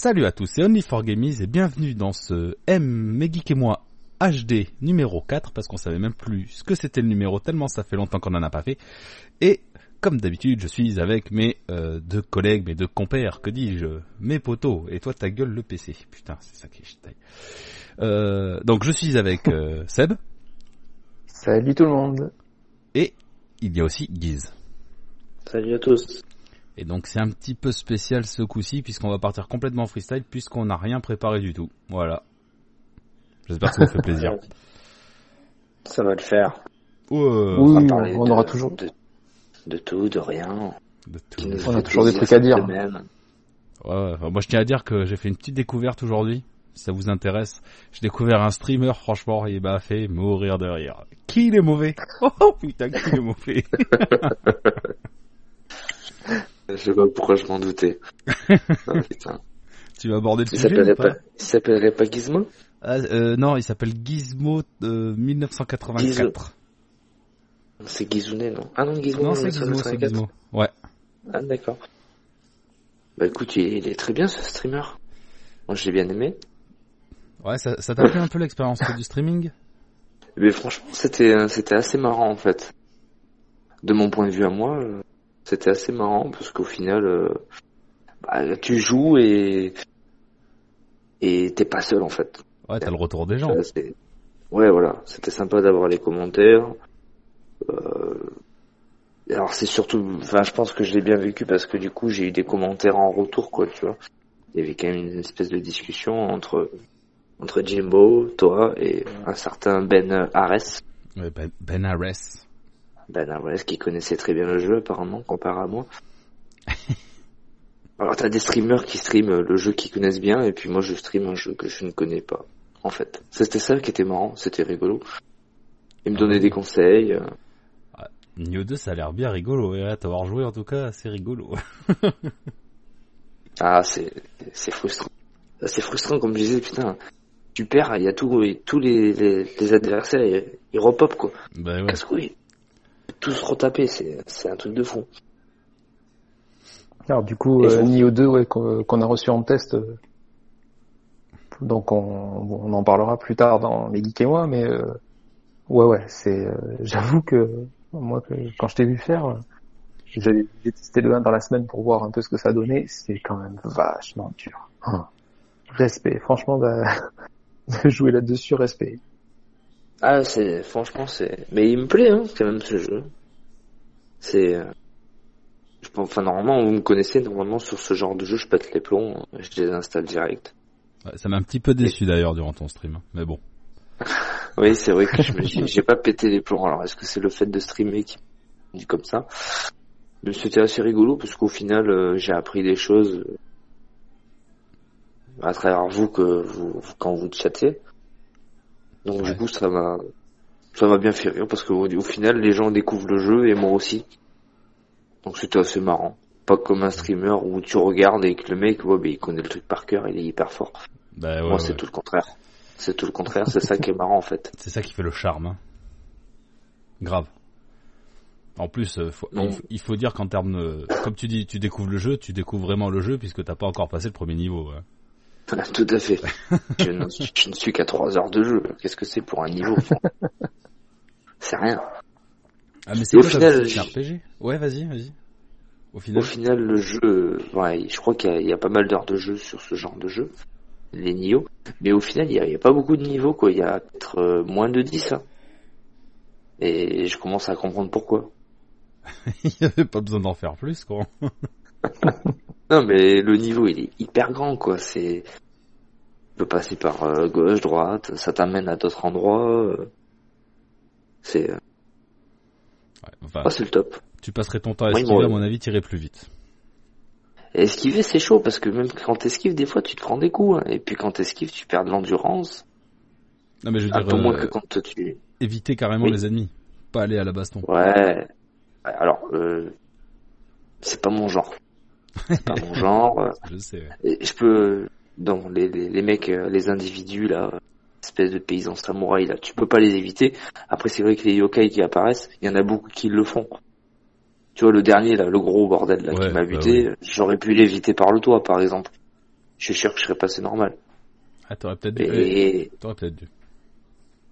Salut à tous, c'est Only4Gamies et bienvenue dans ce M, mes geeks et moi HD numéro 4 parce qu'on savait même plus ce que c'était le numéro tellement ça fait longtemps qu'on en a pas fait. Et comme d'habitude, je suis avec mes euh, deux collègues, mes deux compères, que dis-je, mes potos. Et toi, ta gueule le PC. Putain, c'est ça qui est euh, Donc je suis avec euh, Seb. Salut tout le monde. Et il y a aussi Guise. Salut à tous. Et donc c'est un petit peu spécial ce coup-ci puisqu'on va partir complètement freestyle puisqu'on n'a rien préparé du tout. Voilà. J'espère que ça vous fait plaisir. Ça va le faire. oui, on, aura toujours de, tout, de rien. De tout. On a toujours des trucs à dire. Ouais, moi je tiens à dire que j'ai fait une petite découverte aujourd'hui. Si ça vous intéresse, j'ai découvert un streamer, franchement, il m'a fait mourir de rire. Qui il est mauvais? Oh putain, qui il est mauvais? Je sais pas pourquoi je m'en doutais. Ah, tu vas aborder le il sujet pas, Il s'appellerait pas Gizmo? Ah, euh, Non, il s'appelle Gizmo euh, 1984. C'est Gizounet, non? Ah non, Gizmo Non, c'est Gizmo, c'est Gizmo. Ouais. Ah d'accord. Bah écoute, il est très bien ce streamer. Moi j'ai bien aimé. Ouais, ça t'a fait un peu l'expérience du streaming? Mais franchement, c'était c'était assez marrant en fait. De mon point de vue à moi, euh, c'était assez marrant parce qu'au final, euh, bah, tu joues et et t'es pas seul en fait. Ouais, t'as le retour des gens. Ouais, voilà, c'était sympa d'avoir les commentaires. Euh... Alors c'est surtout, enfin, je pense que je l'ai bien vécu parce que du coup, j'ai eu des commentaires en retour, quoi, tu vois. Il y avait quand même une espèce de discussion entre entre Jimbo, toi et un certain Ben Ares. Ouais, Ben, ben Ares. Ben Ares qui connaissait très bien le jeu apparemment, comparé à moi. Alors t'as des streamers qui streament le jeu qu'ils connaissent bien et puis moi je stream un jeu que je ne connais pas. En fait, c'était ça qui était marrant, c'était rigolo. Il me ah donnait des conseils. Euh. Ah, Nioh 2 ça a l'air bien rigolo, et t'avoir joué en tout cas c'est rigolo. ah c'est c'est frustrant. C'est frustrant comme je disais putain. Tu perds, il y a tout, tous les, les, adversaires, ils, repopent quoi. Bah ouais. Casse-couille tous retaper, c'est un truc de fou. Alors du coup, euh, Nio 2 ouais, qu'on a reçu en test, euh, donc on, on, en parlera plus tard dans les geeks et moi, mais euh, ouais ouais, c'est, euh, j'avoue que moi quand je t'ai vu faire, j'avais testé le 1 dans la semaine pour voir un peu ce que ça donnait, c'est quand même vachement dur. Hein. Respect, franchement, bah, jouer là-dessus, respect. Ah, c'est franchement c'est, mais il me plaît hein, quand même ce jeu. C'est, euh, je pense, enfin normalement vous me connaissez normalement sur ce genre de jeu, je pète les plombs, je les installe direct. ça m'a un petit peu déçu d'ailleurs durant ton stream, hein, mais bon. oui, c'est vrai que je me j'ai pas pété les plombs. Alors est-ce que c'est le fait de streamer qui dit comme ça? Mais c'était assez rigolo parce qu'au final euh, j'ai appris des choses à travers vous que vous quand vous chattez. Donc du coup, ça m'a ça m'a bien fait rire parce que au, final, les gens découvrent le jeu et moi aussi. Donc c'était assez marrant. Pas comme un streamer où tu regardes et que le mec, ouais, bah, il connaît le truc par cœur, il est hyper fort. Bah, moi, c'est tout le contraire. C'est tout le contraire, c'est ça qui est marrant en fait. C'est ça qui fait le charme. Hein. Grave. En plus, euh, il, faut, dire qu'en termes, comme tu dis, tu découvres le jeu, tu découvres vraiment le jeu puisque t'as pas encore passé le premier niveau. Tout à fait. je, ne, suis qu'à 3 heures de jeu. Qu'est-ce que c'est pour un niveau C'est rien. Ah mais c'est au final RPG? Ouais, vas-y, vas-y. Au final... au final, le jeu, ouais, je crois qu'il y, a pas mal d'heures de jeu sur ce genre de jeu, les niveaux. Mais au final, il n'y a, pas beaucoup de niveaux, quoi. Il y a peut-être euh, moins de 10. Hein. Et je commence à comprendre pourquoi. il n'y avait pas besoin d'en faire plus, quoi. Non, mais le niveau, il est hyper grand, quoi. C'est, tu peux passer par euh, gauche, droite, ça t'amène à d'autres endroits. Euh. C'est, euh. ouais, oh, c'est le top. Tu passerais ton temps à esquiver, à mon avis, tirer plus vite. esquiver, c'est chaud, parce que même quand t'esquives, des fois, tu te prends des coups, hein. et puis quand t'esquives, tu perds de l'endurance. Non, mais je veux dire, moins que quand tu... éviter carrément les ennemis, pas aller à la baston. Ouais. Alors, c'est pas mon genre c'est pas mon genre. je sais. je peux, dans les, les, les, mecs, euh, les individus là, espèce de paysans samouraïs là, tu peux pas les éviter. Après, c'est vrai que les yokai qui apparaissent, il y en a beaucoup qui le font. Tu vois, le dernier là, le gros bordel là qui m'a bah buté, j'aurais pu l'éviter par le toit, par exemple. je suis sûr que je serais passé normal. Ah, t'aurais peut-être dû. Et T'aurais peut-être dû.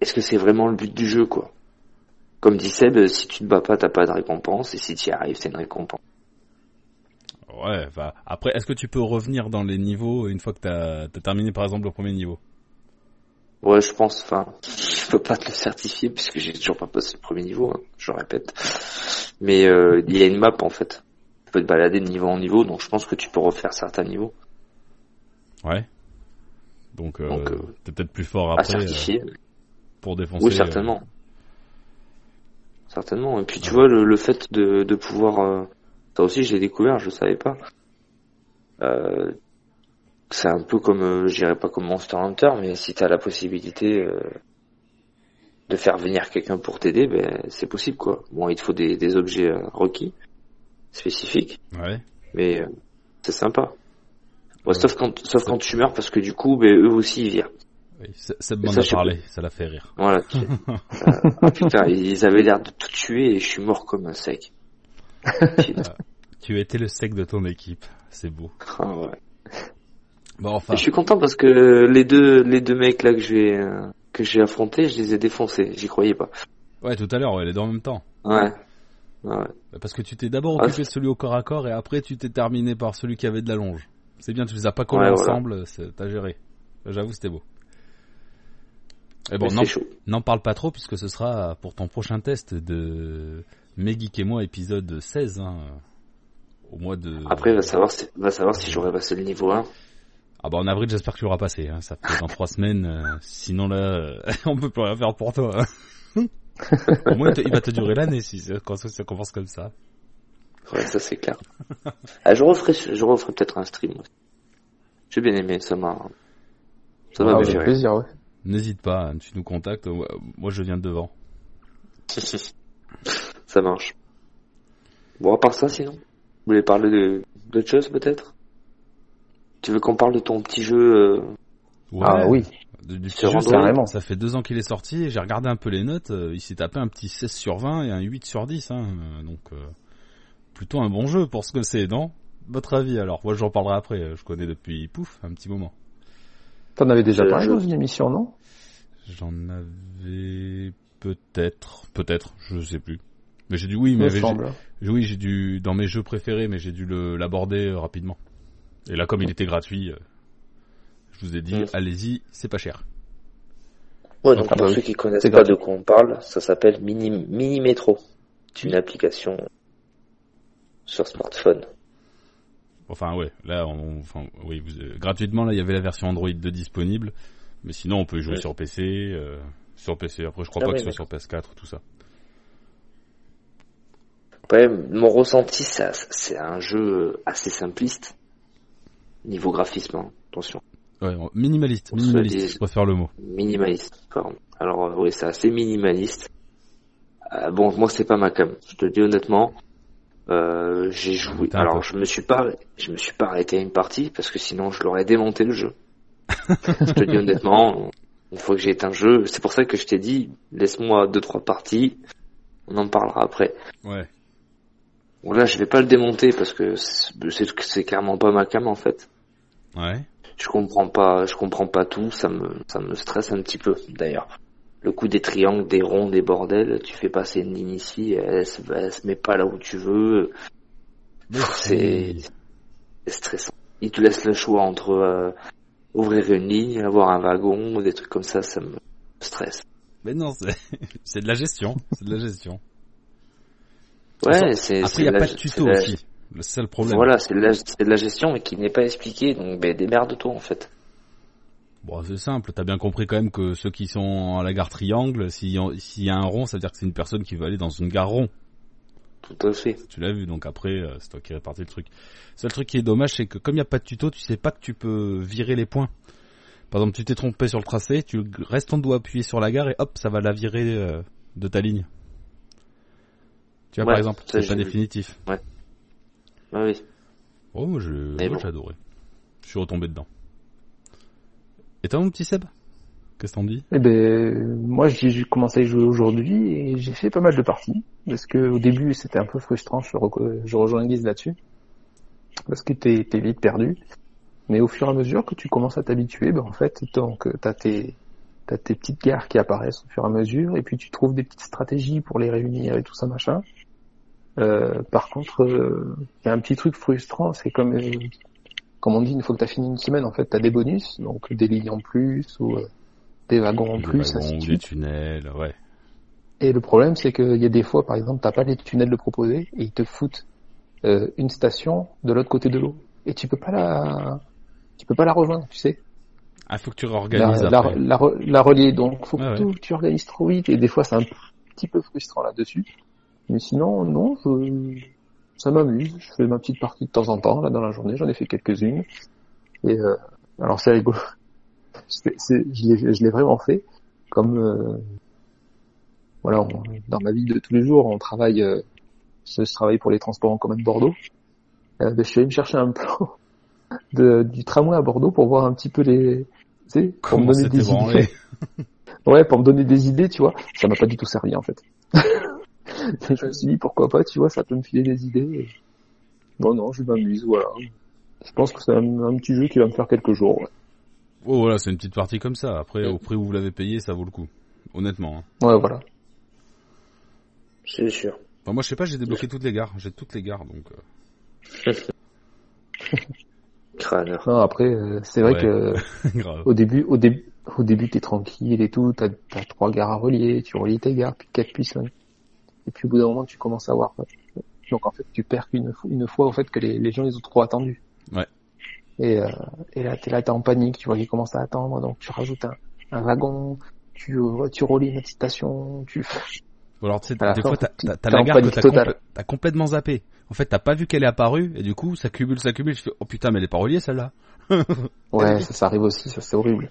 est-ce que c'est vraiment le but du jeu, quoi? Comme dit Seb, si tu te bats pas, t'as pas de récompense, et si tu y arrives, c'est une récompense. Ouais, enfin, après, est-ce que tu peux revenir dans les niveaux une fois que t'as as terminé par exemple le premier niveau? Ouais, je pense, enfin, je peux pas te le certifier puisque j'ai toujours pas passé le premier niveau, hein, je le répète. Mais euh, il y a une map en fait. Tu peux te balader de niveau en niveau, donc je pense que tu peux refaire certains niveaux Ouais. Donc, euh, Donc, euh, t'es peut-être plus fort à après euh, certifier. pour défoncer. Oui, certainement. Certainement. Et puis tu vois, le, le fait de, de pouvoir... ça aussi, je l'ai découvert, je savais pas. Euh, c'est un peu comme, euh, je dirais pas comme Monster Hunter, mais si tu as la possibilité euh, de faire venir quelqu'un pour t'aider, ben c'est possible quoi. Bon, il te faut des, des objets euh, requis, spécifiques, Ouais. mais euh, c'est sympa. Ouais, sauf quand, sauf quand tu meurs, parce que du coup, ben, eux aussi ils virent. Oui, ça, je sais parlé, ça l'a fait rire. Voilà. tu- ah, putain, ils avaient l'air de tout tuer et je suis mort comme un sec. Tu étais le sec de ton équipe, c'est beau. Ah ouais. Bon, enfin, Je suis content parce que les deux les deux mecs là que j'ai euh, que j'ai affrontés, je les ai défoncés. J'y croyais pas. ouais, tout à l'heure, ouais, les deux en même temps. Ouais. Ouais. Parce que tu t'es d'abord Ah, occupé de celui au corps à corps et après tu t'es terminé par celui qui avait de la longe. C'est bien, tu les as pas collés Ouais, ensemble, t'as géré. J'avoue, c'était beau. Et bon, n'en parle pas trop puisque ce sera pour ton prochain test de Megeek et moi épisode 16, hein, au mois de... Après, va savoir si, va savoir si j'aurais passé le niveau 1. Ah bah en avril, j'espère que tu l'auras passé. Hein. Ça fait dans trois semaines. euh, sinon là, euh, on peut plus rien faire pour toi. hein. Au moins, il, va te durer l'année si ça- quand ça commence comme ça. Ouais, ça c'est clair. ah, je referai, je referai peut-être un stream. aussi. J'ai bien aimé, ça m'a, ça m'a Ah, bien avec fait plaisir, ouais. N'hésite pas, hein, tu nous contactes. Moi, je viens de devant. Ça marche. Bon, à part ça, sinon, vous voulez parler de d'autres choses peut-être? Tu veux qu'on parle de ton petit jeu euh, Ouais, Ah oui. Du, du petit jeu, ça, Carrément. ça fait deux ans qu'il est sorti et j'ai regardé un peu les notes. euh, il s'est tapé un petit 16 sur 20 et un 8 sur 10. Hein, euh, donc, euh, plutôt un bon jeu pour ce que c'est, non? Votre avis alors Moi, j'en parlerai après. Je connais depuis, pouf, un petit moment. T'en avais déjà parlé dans une émission, non? J'en avais peut-être, peut-être, je sais plus. Mais j'ai dû oui, mais j'ai- oui, j'ai dû dans mes jeux préférés, mais j'ai dû le l'aborder euh, rapidement. Et là, comme il était gratuit, euh, je vous ai dit, Mm. allez-y, c'est pas cher. Ouais, donc Ah pour ceux qui connaissent C'est pas gratuit. de quoi on parle, ça s'appelle Mini, Mini Metro. C'est une application sur smartphone. Enfin, ouais, là, on, enfin, oui, vous- euh, gratuitement, là, il y avait la version Android de disponible, mais sinon, on peut y jouer Ouais. sur PC, euh, sur PC. Après, je crois Ah pas que ce soit sur PS4, tout ça. Après, mon ressenti, ça- c'est un jeu assez simpliste. Niveau graphisme, hein, attention. Ouais, minimaliste, minimaliste, dit- je préfère le mot. Minimaliste, pardon. Alors, euh, oui, c'est assez minimaliste. Euh, bon, moi, c'est pas ma cam. Je te dis honnêtement. Euh, j'ai joué. T'as un Alors, je me suis pas, je me suis pas arrêté à une partie parce que sinon, je l'aurais démonté le jeu. je te dis honnêtement. Une fois que j'ai éteint le jeu, c'est pour ça que je t'ai dit, laisse-moi deux trois parties. On en parlera après. Ouais. Bon, là, je vais pas le démonter parce que c'est clairement pas ma cam en fait. Ouais. Je comprends pas, je comprends pas tout, ça me, ça me stresse un petit peu, d'ailleurs. Le coup des triangles, des ronds, des bordels, tu fais passer une ligne ici, elle se, elle se met pas là où tu veux, c'est, c'est stressant. Il te laisse le choix entre euh, ouvrir une ligne, avoir un wagon, des trucs comme ça, ça me stresse. Mais non, c'est c'est de la gestion, c'est de la gestion. Ouais, c'est, Après, c'est il n'y a la- pas de c'est tuto la- aussi. C'est ça le problème. Voilà, c'est de, la, c'est de la gestion, mais qui n'est pas expliquée, donc ben, démerde-toi en fait. Bon, c'est simple. T'as bien compris quand même que ceux qui sont à la gare triangle, s'il y, a- s'il y a un rond, ça veut dire que c'est une personne qui veut aller dans une gare rond. Tout à fait. Tu l'as vu, donc après, euh, c'est toi qui répartis le truc. Seul truc qui est dommage, c'est que comme il n'y a pas de tuto, tu sais pas que tu peux virer les points. Par exemple, tu t'es trompé sur le tracé, tu restes ton doigt appuyé sur la gare et hop, ça va la virer euh, de ta ligne. Tu vois, Ouais, par exemple, c'est pas vu. définitif. Ah oui. Oh, moi, bon. j'ai adoré. Je suis retombé dedans. Et toi, mon petit Seb Qu'est-ce que t'en dis? Eh ben, moi, j'ai commencé à y jouer aujourd'hui et j'ai fait pas mal de parties. Parce que au début, c'était un peu frustrant. Je, reco- je rejoins Guise là-dessus. Parce que t'es vite perdu. Mais au fur et à mesure que tu commences à t'habituer, ben en fait, donc t'as tes t'as tes petites gares qui apparaissent au fur et à mesure, et puis tu trouves des petites stratégies pour les réunir et tout ça machin. Euh, par contre, euh, il y a un petit truc frustrant, c'est comme euh, comme on dit, une fois que t'as fini une semaine, en fait, t'as des bonus, donc des lignes en plus ou euh, des wagons en Des plus, wagons ainsi de des tunnels, ouais. Et le problème, c'est qu'il y a des fois, par exemple, t'as pas les tunnels de proposer et ils te foutent euh, une station de l'autre côté de l'eau et tu peux pas la, tu peux pas la rejoindre, tu sais, Ah, faut que tu réorganises la, après. la, la relier. Donc, faut que tu organises trop vite et des fois, c'est un petit peu frustrant là-dessus. Mais sinon, non, je, ça m'amuse. Je fais ma petite partie de temps en temps là dans la journée. J'en ai fait quelques-unes. Et euh, alors, c'est rigolo. Je l'ai je l'ai vraiment fait comme euh, voilà, on- dans ma vie de tous les jours, on travaille, euh, je, je travaille pour les transports en commun de Bordeaux. Euh, ben, je suis allé me chercher un plan de, du tramway à Bordeaux pour voir un petit peu les, tu sais, pour Comment me donner des idées. Ouais, pour me donner des idées, tu vois. Ça m'a pas du tout servi en fait. je me suis dit pourquoi pas, tu vois, ça peut me filer des idées. Et... Non, non, je m'amuse, voilà. Je pense que c'est un, un petit jeu qui va me faire quelques jours. Ouais, Oh voilà, c'est une petite partie comme ça. Après, au prix où vous l'avez payé, ça vaut le coup. Honnêtement. hein. ouais voilà. C'est sûr. Enfin, moi, je sais pas, j'ai débloqué toutes les gares. J'ai toutes les gares, donc. euh, Crâneur. Non, après, euh, c'est vrai Ouais. que Grave. au début, au début, au début, t'es tranquille et tout, t'as, t'as trois gares à relier, tu relis tes gares, puis quatre puis cinq. Et puis au bout d'un moment, tu commences à voir. Donc en fait, tu perds une fois au fait que les, les gens ils ont trop attendu. Ouais. Et, euh, et là, t'es là, t'es en panique, tu vois qu'ils commencent à attendre, donc tu rajoutes un, un wagon, tu, euh, tu relis une station, tu. Ou alors, tu sais, des fois, t'as, la gare que t'as, compl- complètement zappé. En fait, t'as pas vu qu'elle est apparue, et du coup, ça cumule, ça cumule. Je fais, oh putain, mais elle est pas reliée, celle-là. Ouais, ça, ça arrive aussi, ça c'est horrible.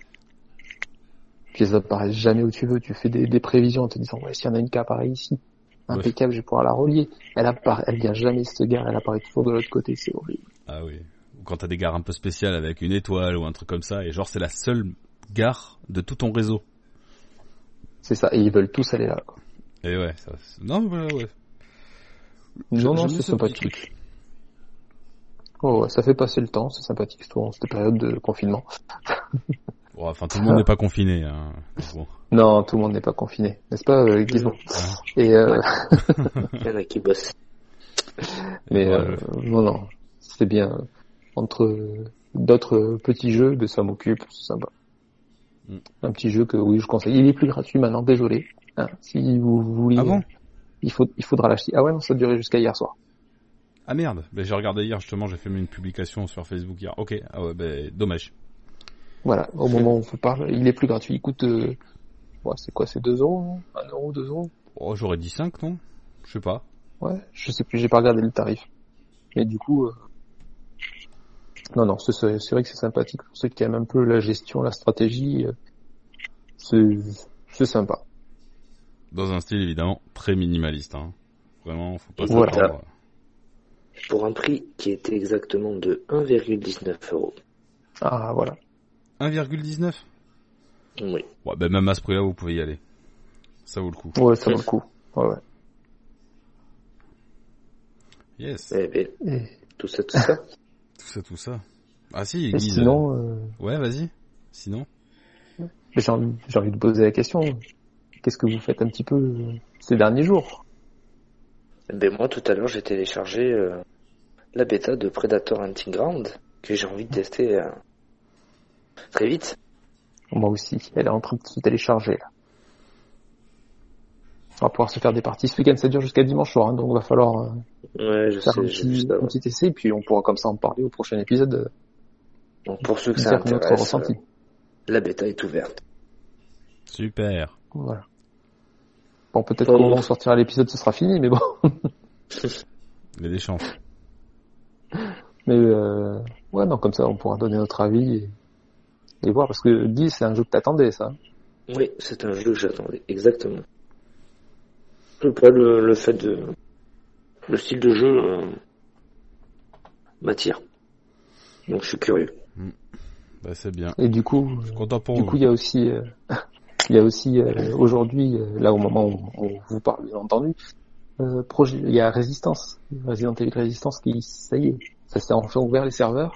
Puis ça apparaît jamais où tu veux, tu fais des, des prévisions en te disant, ouais, s'il y en a une qui apparaît ici, impeccable, je vais pouvoir la relier. Elle apparaît, elle vient jamais cette gare, elle apparaît toujours de l'autre côté, c'est horrible. Ah oui. Ou quand t'as des gares un peu spéciales avec une étoile ou un truc comme ça, et genre, c'est la seule gare de tout ton réseau. C'est ça, et ils veulent tous aller là, quoi. Et ouais, ça, non, mais voilà, ouais. Je- Non, non, c'est sympathique. Oh, ouais, ça fait passer le temps, c'est sympathique, surtout en cette période de confinement. Bon, enfin, tout le monde n'est pas confiné, hein. Bon. Non, tout le monde n'est pas confiné, n'est-ce pas, euh. Et euh, Il y en a qui bossent. mais Ouais, euh, non, non, c'est bien. Entre d'autres petits jeux, de ça m'occupe, c'est sympa. Mm. Un petit jeu que oui, je conseille. Il est plus gratuit maintenant, désolé. Hein, si vous voulez, Ah bon? il faut, il faudra l'acheter. Ah ouais, non, ça a duré jusqu'à hier soir. Ah merde, ben, j'ai regardé hier justement, j'ai fait une publication sur Facebook hier. Ok, ah ouais, ben dommage. Voilà, au moment où on vous parle, il est plus gratuit. Il coûte, euh, ouais, c'est quoi, c'est 2 euros, non 1 euro, 2 euros Oh, j'aurais dit 5, non? Je sais pas. Ouais, je sais plus, j'ai pas regardé le tarif. Mais du coup, euh, non, non, c'est vrai que c'est sympathique pour ceux qui aiment un peu la gestion, la stratégie. euh, C'est c'est sympa. Dans un style évidemment très minimaliste. Hein. Vraiment, faut pas Voilà. s'attendre. Pour un prix qui était exactement de 1,19 euros. Ah voilà. 1,19 Oui. Ouais, ben même à ce prix-là, vous pouvez y aller. Ça vaut le coup. Ouais, ça vaut le coup. Ouais, ouais. Yes. Eh ben, Et, tout ça, tout ça. Tout ça, tout ça. Ah si, et Guise. sinon, euh, Ouais, vas-y. Sinon j'ai envie, j'ai envie de poser la question. Qu'est-ce que vous faites un petit peu euh, ces derniers jours? Eh ben, moi, tout à l'heure, j'ai téléchargé euh, la bêta de Predator Hunting Ground que j'ai envie de tester euh, très vite. Moi aussi. Elle est en train de se télécharger là. On va pouvoir se faire des parties. Ce week-end, ça dure jusqu'à dimanche soir, hein, donc va falloir euh, Ouais, je faire un sais, petit, un petit essai, puis on pourra comme ça en parler au prochain épisode. euh, Donc, pour ceux que ça dire notre intéresse, ressenti. euh, la bêta est ouverte. Super. Voilà. Bon, peut-être moment où sortira l'épisode, ce sera fini, mais bon. Il y a des chances. Mais euh, ouais, non, comme ça, on pourra donner notre avis et, et voir, parce que 10, c'est un jeu que t'attendais, ça. Oui, c'est un jeu que j'attendais, exactement. Je sais pas, le, le fait de... Le style de jeu euh, m'attire. Donc je suis curieux. Bah, c'est bien. Et du coup, Je suis content pour du vous. coup, il y a aussi, euh, il y a aussi euh, aujourd'hui, là au moment où on vous parle, bien entendu, euh, projet, il y a Résistance, Resident Evil Résistance qui, ça y est, ça s'est enfin ouvert les serveurs.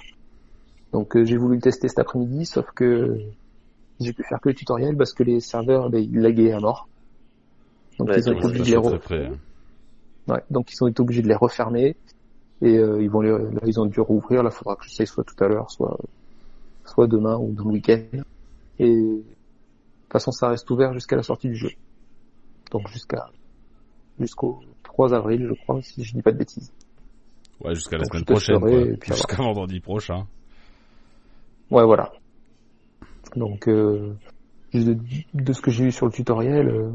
Donc euh, j'ai voulu le tester cet après-midi, sauf que j'ai pu faire que le tutoriel parce que les serveurs, ben, ils laguaient à mort. Donc Ouais, ils ont été obligés de les Très re- près, hein. ouais, donc ils ont été obligés de les refermer et euh, ils vont les, là ils ont dû rouvrir. Là, faudra que j'essaye soit tout à l'heure, soit soit demain ou dans le week-end. Et de toute façon, ça reste ouvert jusqu'à la sortie du jeu. Donc jusqu'à jusqu'au 3 avril, je crois, si je dis pas de bêtises. Ouais, jusqu'à la Donc, semaine je prochaine. Jusqu'à vendredi prochain. Ouais, voilà. Donc, euh, de, ce que j'ai vu sur le tutoriel, euh,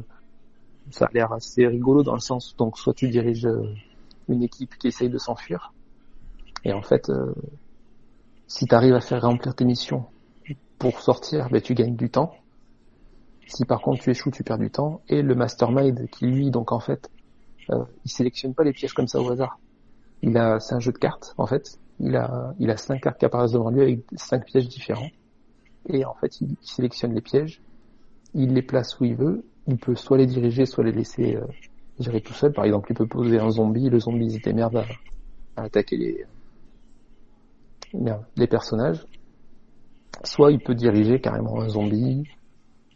ça a l'air assez rigolo dans le sens, donc soit tu diriges euh, une équipe qui essaye de s'enfuir, et en fait, euh, si tu arrives à faire remplir tes missions pour sortir, ben, tu gagnes du temps. Si par contre tu échoues, tu perds du temps. Et le mastermind qui lui, donc en fait, il sélectionne pas les pièges comme ça au hasard. Il a, c'est un jeu de cartes en fait. Il a, il a cinq cartes qui apparaissent devant lui avec cinq pièges différents. Et en fait, il, sélectionne les pièges, il les place où il veut. Il peut soit les diriger, soit les laisser euh, gérer tout seul. Par exemple, il peut poser un zombie, le zombie se démerde à, attaquer les, merde, les personnages. Soit il peut diriger carrément un zombie,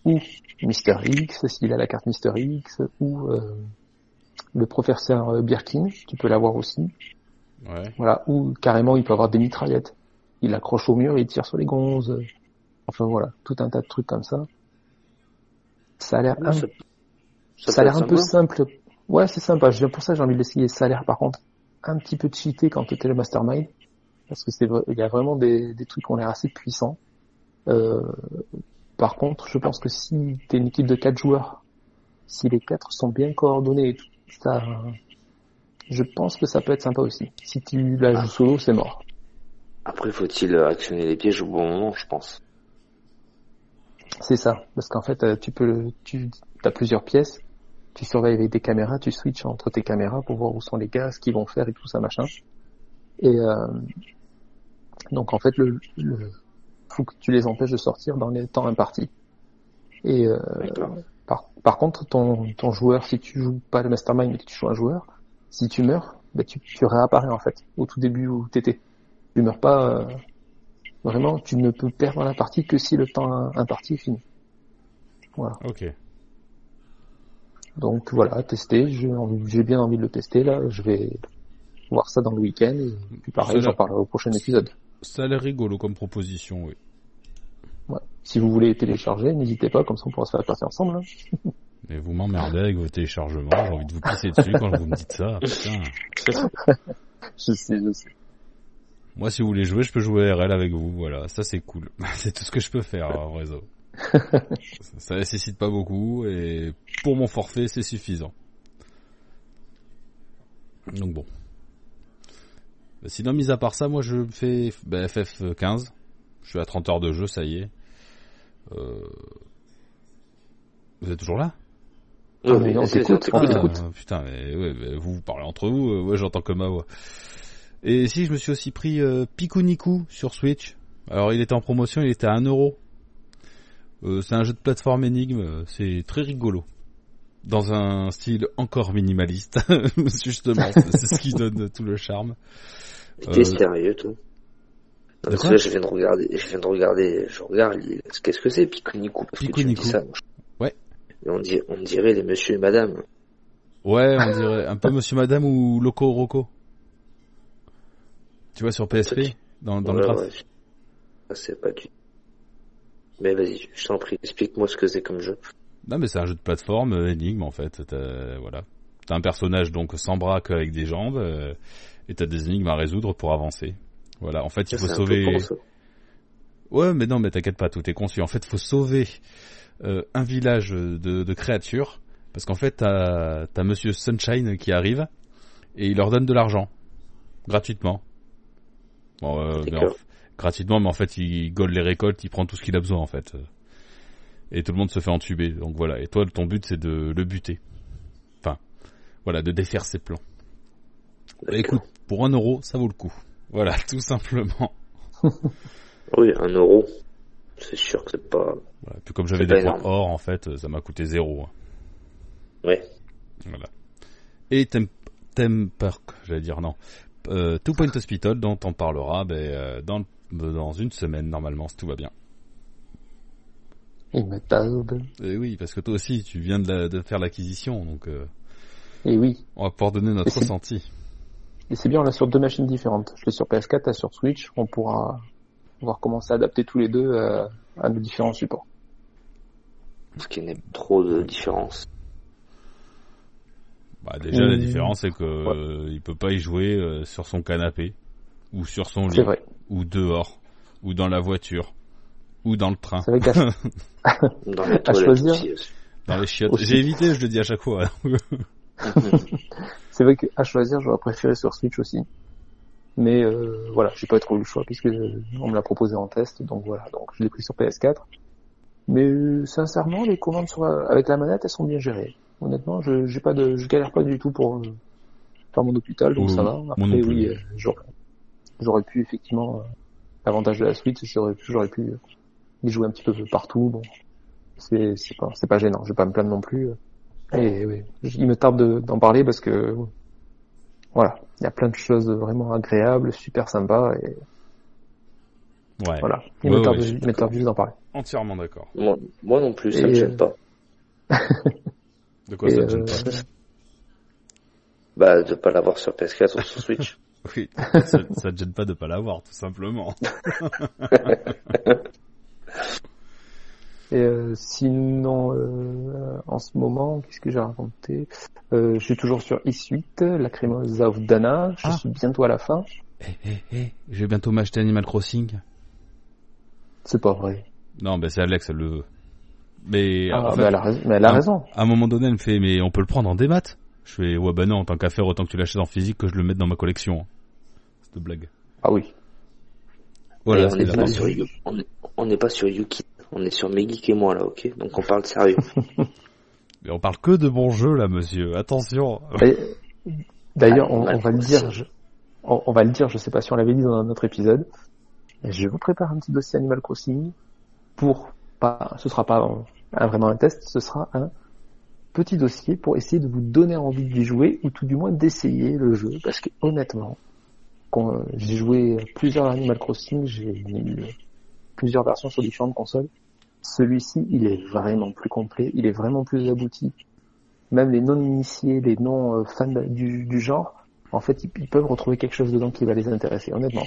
ou Mister X, s'il a la carte Mister X, ou euh, le professeur euh, Birkin, tu peux l'avoir aussi. Ouais. Voilà, ou carrément il peut avoir des mitraillettes. Il accroche au mur et il tire sur les gonzes. Enfin voilà, tout un tas de trucs comme ça. Ça a l'air un, Ça, a l'air un peu simple. Ouais, c'est sympa. J'ai- Pour ça, j'ai envie de l'essayer. Ça a l'air, par contre, un petit peu cheaté quand tu étais le mastermind. Parce que c'est, il y a vraiment des, des trucs qui ont l'air assez puissants. Euh, par contre, je pense que si t'es une équipe de quatre joueurs, si les quatre sont bien coordonnés et tout, ça, je pense que ça peut être sympa aussi. Si tu la joues solo, c'est mort. Après, faut-il actionner les pièges au bon moment, je pense. C'est ça, parce qu'en fait, euh, tu peux, tu as plusieurs pièces, tu surveilles avec des caméras, tu switches entre tes caméras pour voir où sont les gars, ce qu'ils vont faire et tout ça machin. Et euh, donc en fait, le, le faut que tu les empêches de sortir dans les temps impartis. Et euh, par, par contre, ton, ton joueur, si tu joues pas le mastermind mais que tu joues un joueur, si tu meurs, bah, tu, tu réapparais en fait au tout début où t'étais. Tu meurs pas. euh, vraiment, tu ne peux perdre la partie que si le temps imparti est fini. Voilà. Ok. Donc voilà, tester. J'ai bien envie de le tester là. Je vais voir ça dans le week-end et puis pareil, j'en parlerai au prochain épisode. Ça a l'air rigolo comme proposition, oui. Ouais. Si vous voulez télécharger, n'hésitez pas, comme ça on pourra se faire passer ensemble. hein. Mais vous m'emmerdez avec vos téléchargements, j'ai envie de vous pisser dessus quand vous me dites ça. Putain. Je sais, je sais. Moi, si vous voulez jouer, je peux jouer RL avec vous, voilà. Ça, c'est cool. c'est tout ce que je peux faire en réseau. ça, ça nécessite pas beaucoup, et pour mon forfait, c'est suffisant. Donc bon. Bah, Sinon, mis à part ça, moi, je fais bah, FF15. Je suis à 30 heures de jeu, ça y est. Euh... Vous êtes toujours là? Ah, mais on c'est- t'écoute, c'est- on c'est- t'écoute. Ah, putain, mais ouais, mais vous, vous parlez entre vous, euh, ouais, j'entends que ma voix. Et si, je me suis aussi pris euh, Pikuniku sur Switch. Alors, il était en promotion, il était à 1 euro. Euh, c'est un jeu de plateforme énigme, euh, c'est très rigolo. Dans un style encore minimaliste, justement, c'est ce qui donne tout le charme. T'es Euh, sérieux, toi Non, parce quoi que là, je viens de regarder, je viens de regarder, je regarde, qu'est-ce que c'est, Piconico, parce que tu me dis ça. Et on, dit, on dirait les monsieur et madame. Ouais, on dirait un peu Monsieur Madame ou Loco Roco. Tu vois, sur PSP, dans, dans le Ouais, graphe. ouais. Ça, c'est pas du... Mais vas-y, je t'en prie, explique-moi ce que c'est comme jeu. Non mais c'est un jeu de plateforme euh, énigme en fait. T'as, voilà. T'as un personnage donc sans bras qu'avec des jambes euh, et t'as des énigmes à résoudre pour avancer. Voilà. En fait, il faut peu sauver. ça. Ouais, mais non, mais t'inquiète pas, tout est conçu. En fait, faut sauver euh, un village de, de créatures parce qu'en fait t'as t'as Monsieur Sunshine qui arrive et il leur donne de l'argent gratuitement. Bon, euh, mais en- D'accord. gratuitement, mais en fait il gole les récoltes, il prend tout ce qu'il a besoin en fait. Et tout le monde se fait entuber. Donc voilà. Et toi, ton but c'est de le buter. Enfin, voilà, de défaire ses plans. Écoute, pour un euro, ça vaut le coup. Voilà, tout simplement. Oui, un euro. C'est sûr que c'est pas... Voilà. Puis comme j'avais des points or, en fait, ça m'a coûté zéro. hein. Ouais. Voilà. Et Tem Temperk, j'allais dire non. Euh, Two Point Hospital, dont on parlera ben, euh, dans dans une semaine normalement, si tout va bien. Il me tarde. Et oui, parce que toi aussi, tu viens de, la- de faire l'acquisition, donc euh, Et oui. on va pouvoir donner notre ressenti. Et c'est bien, on l'a sur deux machines différentes. Je l'ai sur PS4, t'as sur Switch. On pourra voir comment s'adapter tous les deux à, à nos différents supports. Parce qu'il n'y a pas trop de différence. Bah, déjà, la Mmh. différence, c'est que euh, il peut pas y jouer euh, sur son canapé, ou sur son lit, vrai. ou dehors, ou dans la voiture, ou dans le train, C'est vrai qu'à Dans les À choisir. dans les chiottes. Aussi. J'ai évité, je le dis à chaque fois. c'est vrai qu'à choisir, j'aurais préféré sur Switch aussi. Mais euh, voilà, j'ai pas trop le choix puisque on me l'a proposé en test, donc voilà, donc je l'ai pris sur PS4. Mais euh, sincèrement, les commandes sur, avec la manette, elles sont bien gérées. Honnêtement, je j'ai pas de, je galère pas du tout pour euh, faire mon hôpital, donc Oh, ça va. Après, oui, euh, j'aurais j'aurais pu effectivement euh, l'avantage de la Switch, j'aurais j'aurais pu y jouer un petit peu partout. Bon, c'est c'est pas c'est pas gênant, je vais pas me plaindre non plus. Et oui, il me tarde de- d'en parler parce que voilà, il y a plein de choses vraiment agréables, super sympas et Ouais, voilà, il Ouais, me tarde, ouais, me d'en parler. entièrement d'accord. Moi, moi non plus, ça me Et, gêne euh, pas. De quoi Et, ça te gêne euh, pas? Bah, de pas l'avoir sur PS4 ou sur Switch. Oui, ça, ça te gêne pas de pas l'avoir, tout simplement. Et euh, sinon, euh, en ce moment, qu'est-ce que j'ai raconté? Euh, Je suis toujours sur E-Suite, la crémeuse of Dana. Je Ah. suis bientôt à la fin. Eh, eh, eh, je vais bientôt m'acheter Animal Crossing. C'est pas vrai. Non, ben c'est Alex, elle le veut. Mais, Ah, en fait, mais elle a, rais- mais elle a raison. à un moment donné, elle me fait, mais on peut le prendre en démat? Je fais, ouais, bah non, en tant qu'affaire, autant que tu l'achètes en physique que je le mette dans ma collection. Cette blague. Ah oui. Voilà, on c'est n'est la pas pas sur Yuki. On est sur Megeek et moi, là, ok? Donc on parle sérieux. Mais on parle que de bons jeux, là, monsieur. Attention. D'ailleurs, on, va le dire. Je, on, on va le dire. Je sais pas si on l'avait dit dans un autre épisode. Je vous prépare un petit dossier Animal Crossing pour pas. Ce sera pas un- un- vraiment un test. Ce sera un petit dossier pour essayer de vous donner envie d'y jouer ou tout du moins d'essayer le jeu. Parce que honnêtement, quand euh, j'ai joué à plusieurs Animal Crossing, j'ai eu plusieurs versions sur différentes consoles. Celui-ci, il est vraiment plus complet, il est vraiment plus abouti. Même les non-initiés, les non-fans du, du genre, en fait, ils, ils peuvent retrouver quelque chose dedans qui va les intéresser, honnêtement.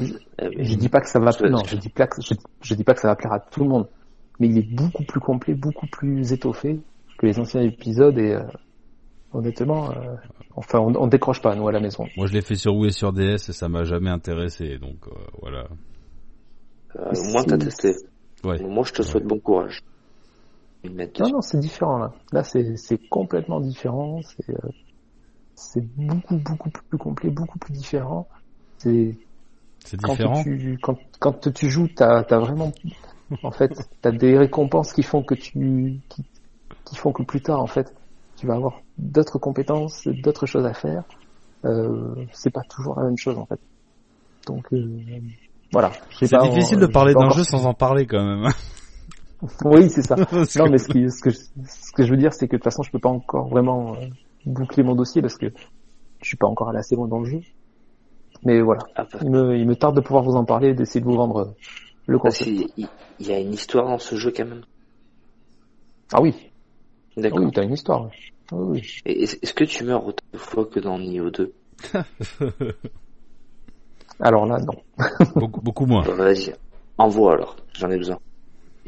Mais- Je dis pas que ça va, Je- non, je dis pas que, je, je dis pas que ça va plaire à tout le monde, mais il est beaucoup plus complet, beaucoup plus étoffé que les anciens épisodes et, euh, honnêtement, euh, enfin, on, on décroche pas, nous, à la maison. Moi, je l'ai fait sur Wii et sur DS et ça m'a jamais intéressé, donc euh, voilà. Euh, au moins t'as testé. Ouais. Moi je te souhaite bon courage. Non, non, c'est différent là. Là, c'est c'est complètement différent. C'est euh, c'est beaucoup beaucoup plus complet, beaucoup plus différent. C'est C'est quand différent. tu quand quand tu joues, t'as as vraiment en fait t'as des récompenses qui font que tu qui, qui font que plus tard en fait tu vas avoir d'autres compétences, d'autres choses à faire. Euh, c'est pas toujours la même chose en fait. Donc euh, voilà. C'est difficile de parler d'un jeu sans en parler quand même. Oui, c'est ça. Non, mais ce, qui, ce, que, je- ce que je veux dire, c'est que de toute façon, je peux pas encore vraiment euh, boucler mon dossier parce que je suis pas encore allé assez loin dans le jeu. Mais voilà, Ah, bah, il me, il me tarde de pouvoir vous en parler et d'essayer de vous vendre euh, le concept. il- il y a une histoire dans ce jeu quand même. Ah oui, ah D'accord. oui, t'as une histoire. Ah oui, est-ce que tu meurs autant de fois que dans Nioh 2 Alors là, non. beaucoup, beaucoup moins. Bah, Vas-y, envoie alors, j'en ai besoin.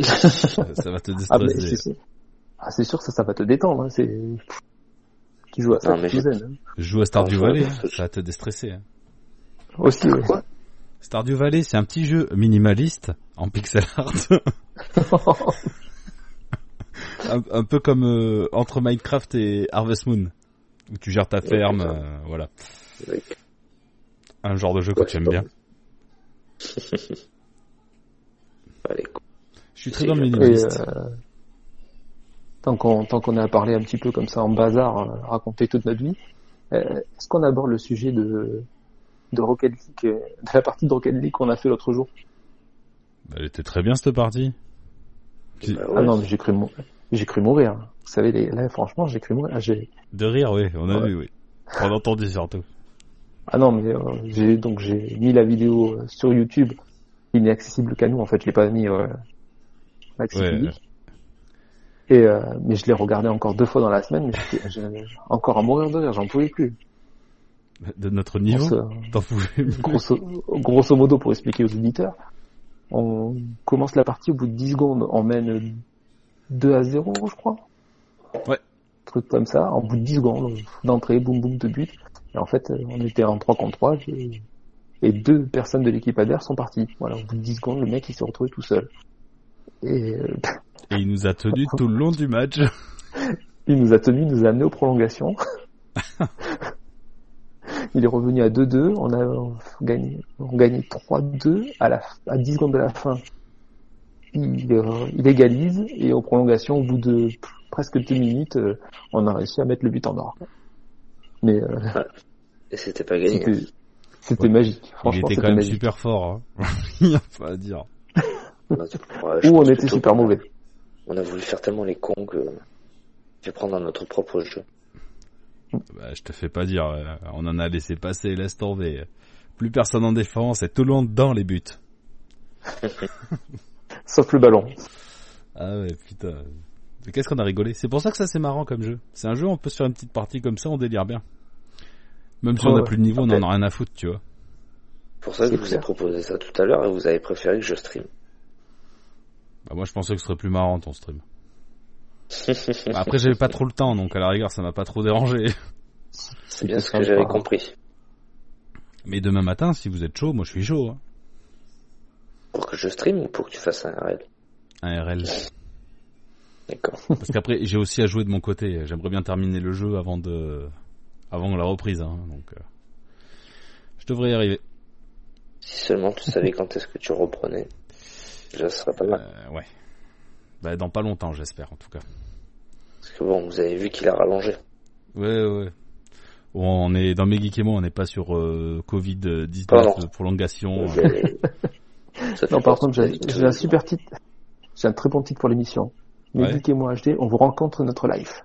Ça va te Ah, déstresser. c'est ah, c'est sûr que ça, ça va te détendre. Hein. C'est qui joue à ça, Non, mais je- hein. Je joue à Stardew Valley, hein. ça va te déstresser. hein. Aussi, ouais. Quoi? Stardew Valley, c'est un petit jeu minimaliste en pixel art, un, un peu comme euh, entre Minecraft et Harvest Moon, où tu gères ta ferme, euh, voilà. Un genre de jeu que Ouais, tu aimes bien. Allez. Je suis très dans le minimaliste. euh, tant qu'on qu'on a parlé un petit peu comme ça en bazar, euh, raconter toute notre vie, euh, est-ce qu'on aborde le sujet de de Rocket League, euh, de la partie de Rocket League qu'on a fait l'autre jour? Bah, elle était très bien cette partie. Bah, Ah non, mais j'ai cru mou- j'ai cru mourir. Vous savez, les, là, franchement, j'ai cru mourir. Ah, De rire, oui, on a Ouais. vu, oui. On a entendu surtout. Ah non, mais euh, j'ai donc j'ai mis la vidéo euh, sur YouTube. Il n'est accessible qu'à nous. En fait, je l'ai pas mis euh, accès Ouais. public. Et euh, mais je l'ai regardé encore deux fois dans la semaine. Mais j'étais- encore à mourir de rire. J'en pouvais plus. De notre niveau, t'en pouvais plus. grosso, grosso modo, pour expliquer aux auditeurs, on commence la partie au bout de 10 secondes, on mène 2 à 0, je crois. Ouais. Truc comme ça, en bout de 10 secondes, d'entrée, boum boum, de but. Et en fait, on était en 3 contre 3, et, deux personnes de l'équipe adverse sont parties. Voilà, au bout de 10 secondes, le mec, il s'est retrouvé tout seul. Et euh, Et il nous a tenu tout le long du match. il nous a tenu, il nous a amené aux prolongations. il est revenu à 2-2, on a gagné, on gagné 3-2 à la, à 10 secondes de la fin. Il, euh, il égalise et aux prolongations, au bout de presque 2 minutes, euh, on a réussi à mettre le but en or. Mais euh, Et c'était pas gagné. c'était, c'était Ouais. magique. Il Franchement, était c'était quand même magique. super fort. Hein. Il y a pas à dire. Je Ou on était super mauvais. On a voulu faire tellement les cons que fait prendre notre propre jeu. Bah, je te fais pas dire. euh, On en a laissé passer, laisse tomber. Plus personne en défense et tout le monde dans les buts. Sauf le ballon. Ah ouais, putain. Mais Qu'est-ce qu'on a rigolé? C'est pour ça que ça c'est marrant comme jeu. C'est un jeu où on peut se faire une petite partie comme ça, on délire bien. Même si on Ouais, a plus de niveau, on en a rien à foutre, tu vois. C'est pour ça je vous ai proposé ça tout à l'heure et vous avez préféré que je stream. Bah, moi je pensais que ce serait plus marrant ton stream. Bah, après j'avais pas trop le temps, donc à la rigueur ça m'a pas trop dérangé. C'est bien ce que j'avais compris. Mais demain matin, si vous êtes chaud, moi je suis chaud. Hein. Pour que je stream ou pour que tu fasses un RL Un RL. D'accord. Parce qu'après j'ai aussi à jouer de mon côté. J'aimerais bien terminer le jeu avant de, avant la reprise. Hein, donc euh, je devrais y arriver. Si seulement tu savais quand est-ce que tu reprenais, ce serait pas mal. Euh, ouais. Bah dans pas longtemps, j'espère en tout cas. Parce que bon, vous avez vu qu'il a rallongé. Ouais, ouais. On est dans mes geeks et moi, on n'est pas sur euh, Covid-19 Pardon. de prolongation. Ça Non, par contre, j'ai un super titre. J'ai un très bon titre pour l'émission. Mais Ouais. Geek et moi HD, on vous rencontre notre life.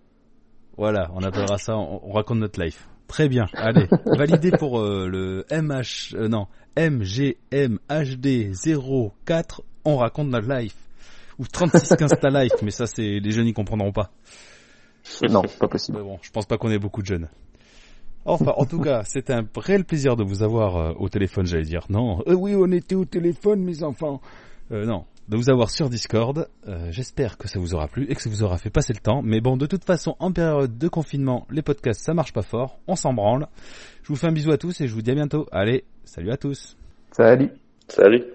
Voilà, on appellera ça, on, on raconte notre life. Très bien, allez, validé pour euh, le MH, euh, non, MGMHD04, on raconte notre life. Ou 3615 ta life, mais ça c'est, les jeunes y comprendront pas. Non, pas possible. Mais bon, je pense pas qu'on ait beaucoup de jeunes. Enfin, en tout cas, c'était un réel plaisir de vous avoir euh, au téléphone, j'allais dire. Non, euh, oui, on était au téléphone, mes enfants. Euh, non, de vous avoir sur Discord. Euh, j'espère que ça vous aura plu et que ça vous aura fait passer le temps. Mais bon, de toute façon, en période de confinement, les podcasts, ça marche pas fort. On s'en branle. Je vous fais un bisou à tous et je vous dis à bientôt. Allez, salut à tous. Salut. Salut.